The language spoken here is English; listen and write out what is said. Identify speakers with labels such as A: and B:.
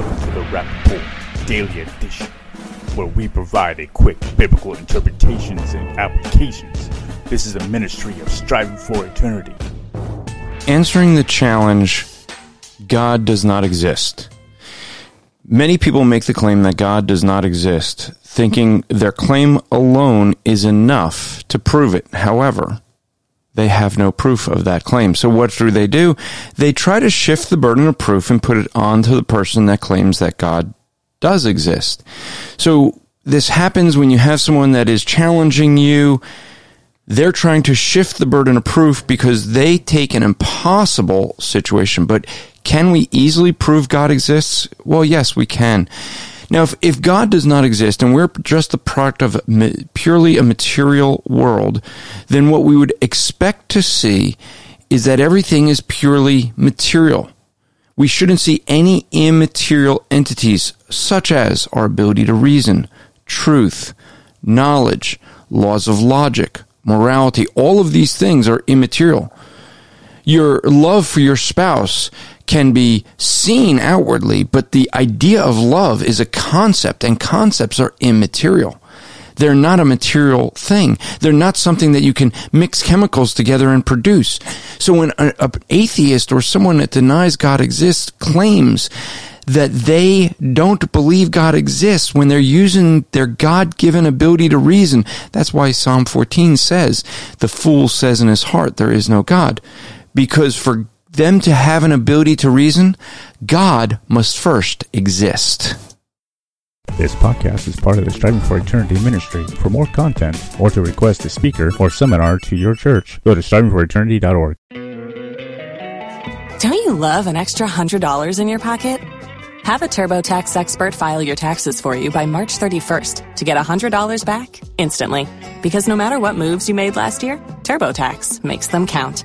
A: Welcome to the Rapp Report Daily Edition, where we provide a quick biblical interpretations and applications. This is a ministry of striving for eternity.
B: Answering the challenge, God does not exist. Many people make the claim that God does not exist, thinking their claim alone is enough to prove it. However, they have no proof of that claim. So what do they do? They try to shift the burden of proof and put it onto the person that claims that God does exist. So this happens when you have someone that is challenging you. They're trying to shift the burden of proof because they take an impossible situation. But can we easily prove God exists? Well, yes, we can. Now, if, if God does not exist and we're just the product of purely a material world, then what we would expect to see is that everything is purely material. We shouldn't see any immaterial entities such as our ability to reason, truth, knowledge, laws of logic, morality. All of these things are immaterial. Your love for your spouse can be seen outwardly, but the idea of love is a concept, and concepts are immaterial. They're not a material thing. They're not something that you can mix chemicals together and produce. So when an atheist or someone that denies God exists claims that they don't believe God exists when they're using their God given ability to reason. That's why Psalm 14 says, the fool says in his heart, there is no God. Because for them to have an ability to reason, God must first exist.
A: This podcast is part of the Striving for Eternity ministry. For more content or to request a speaker or seminar to your church, go to strivingforeternity.org.
C: Don't you love an extra $100 in your pocket? Have a TurboTax expert file your taxes for you by March 31st to get $100 back instantly. Because no matter what moves you made last year, TurboTax makes them count.